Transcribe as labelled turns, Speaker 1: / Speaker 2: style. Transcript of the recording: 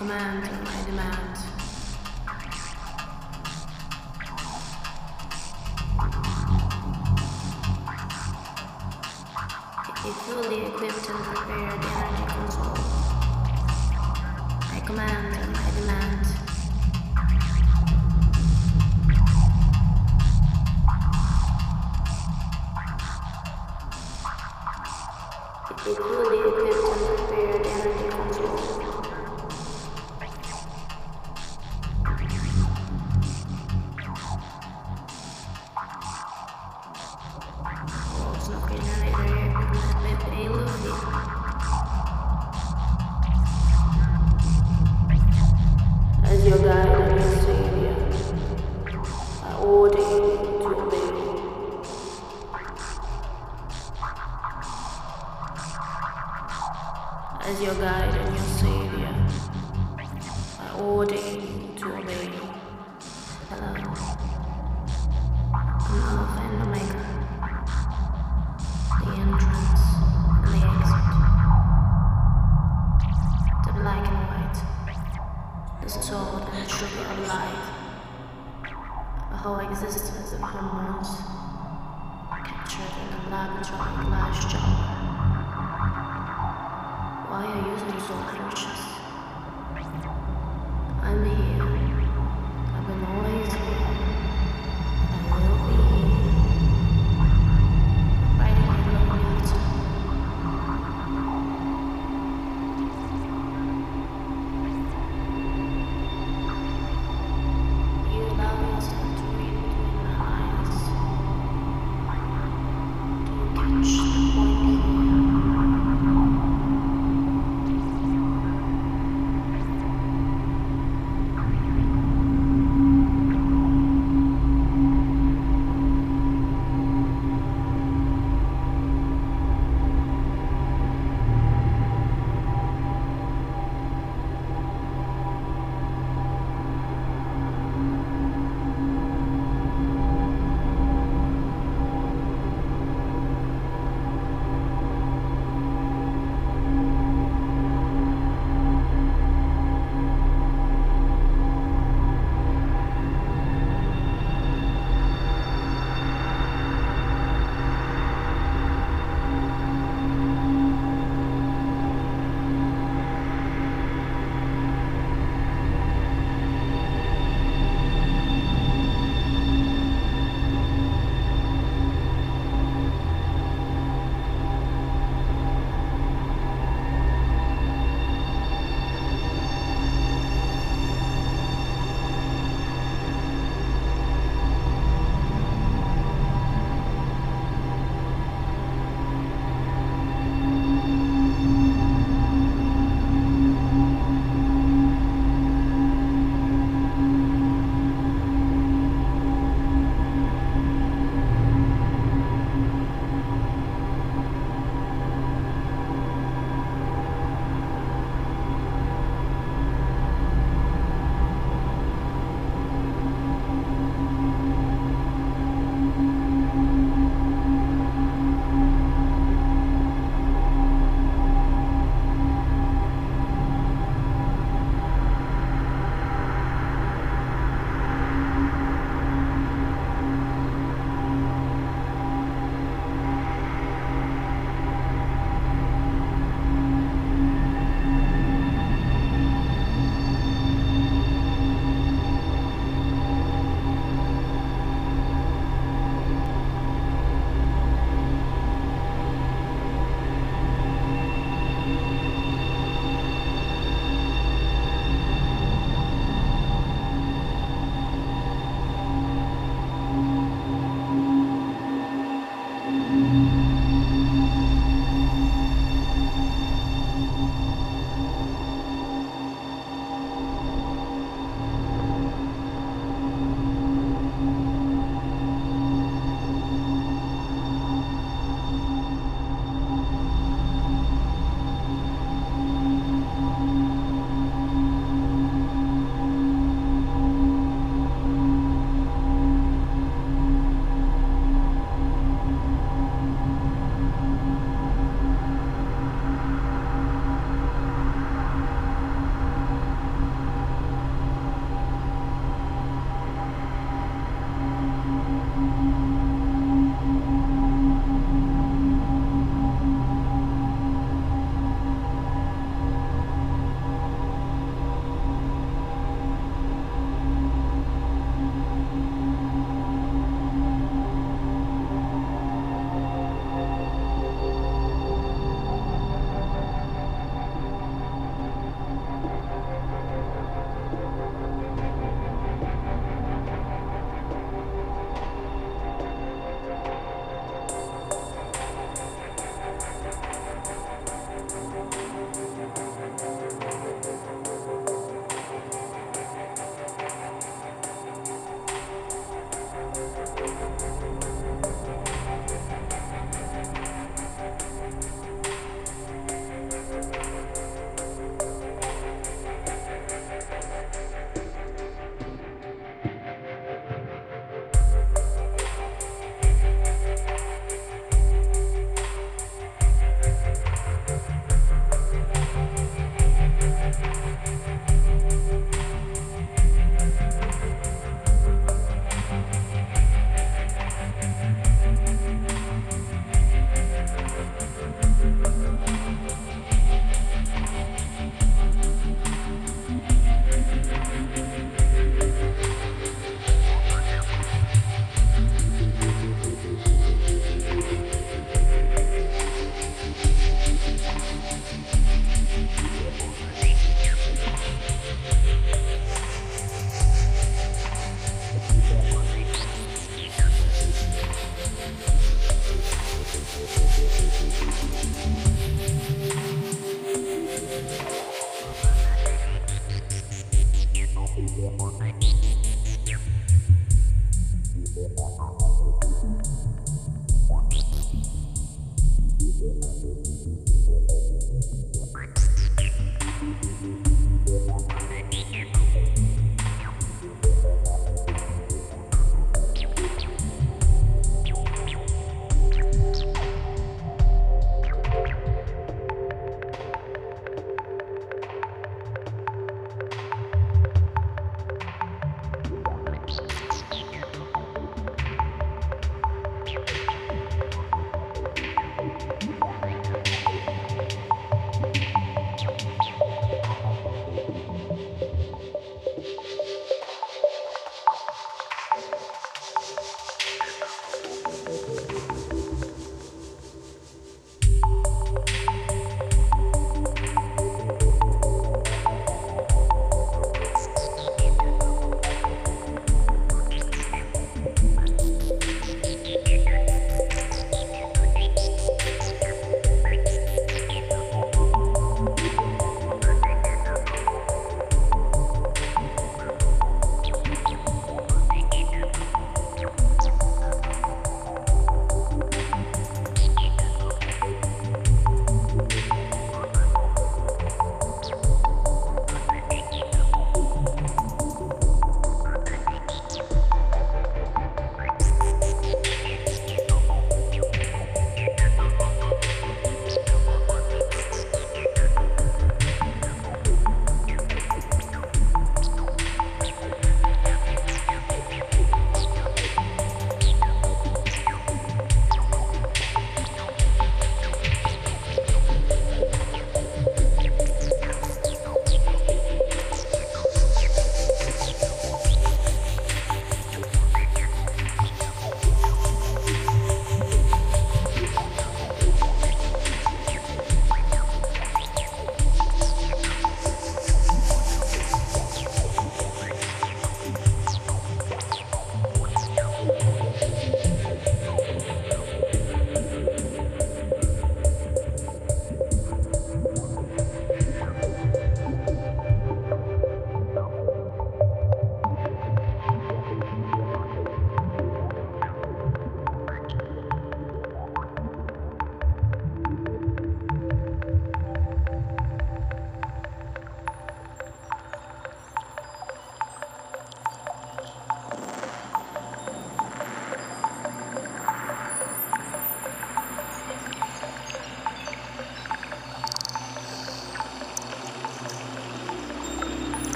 Speaker 1: command and I demand. A fully equipped and prepared energy console. I command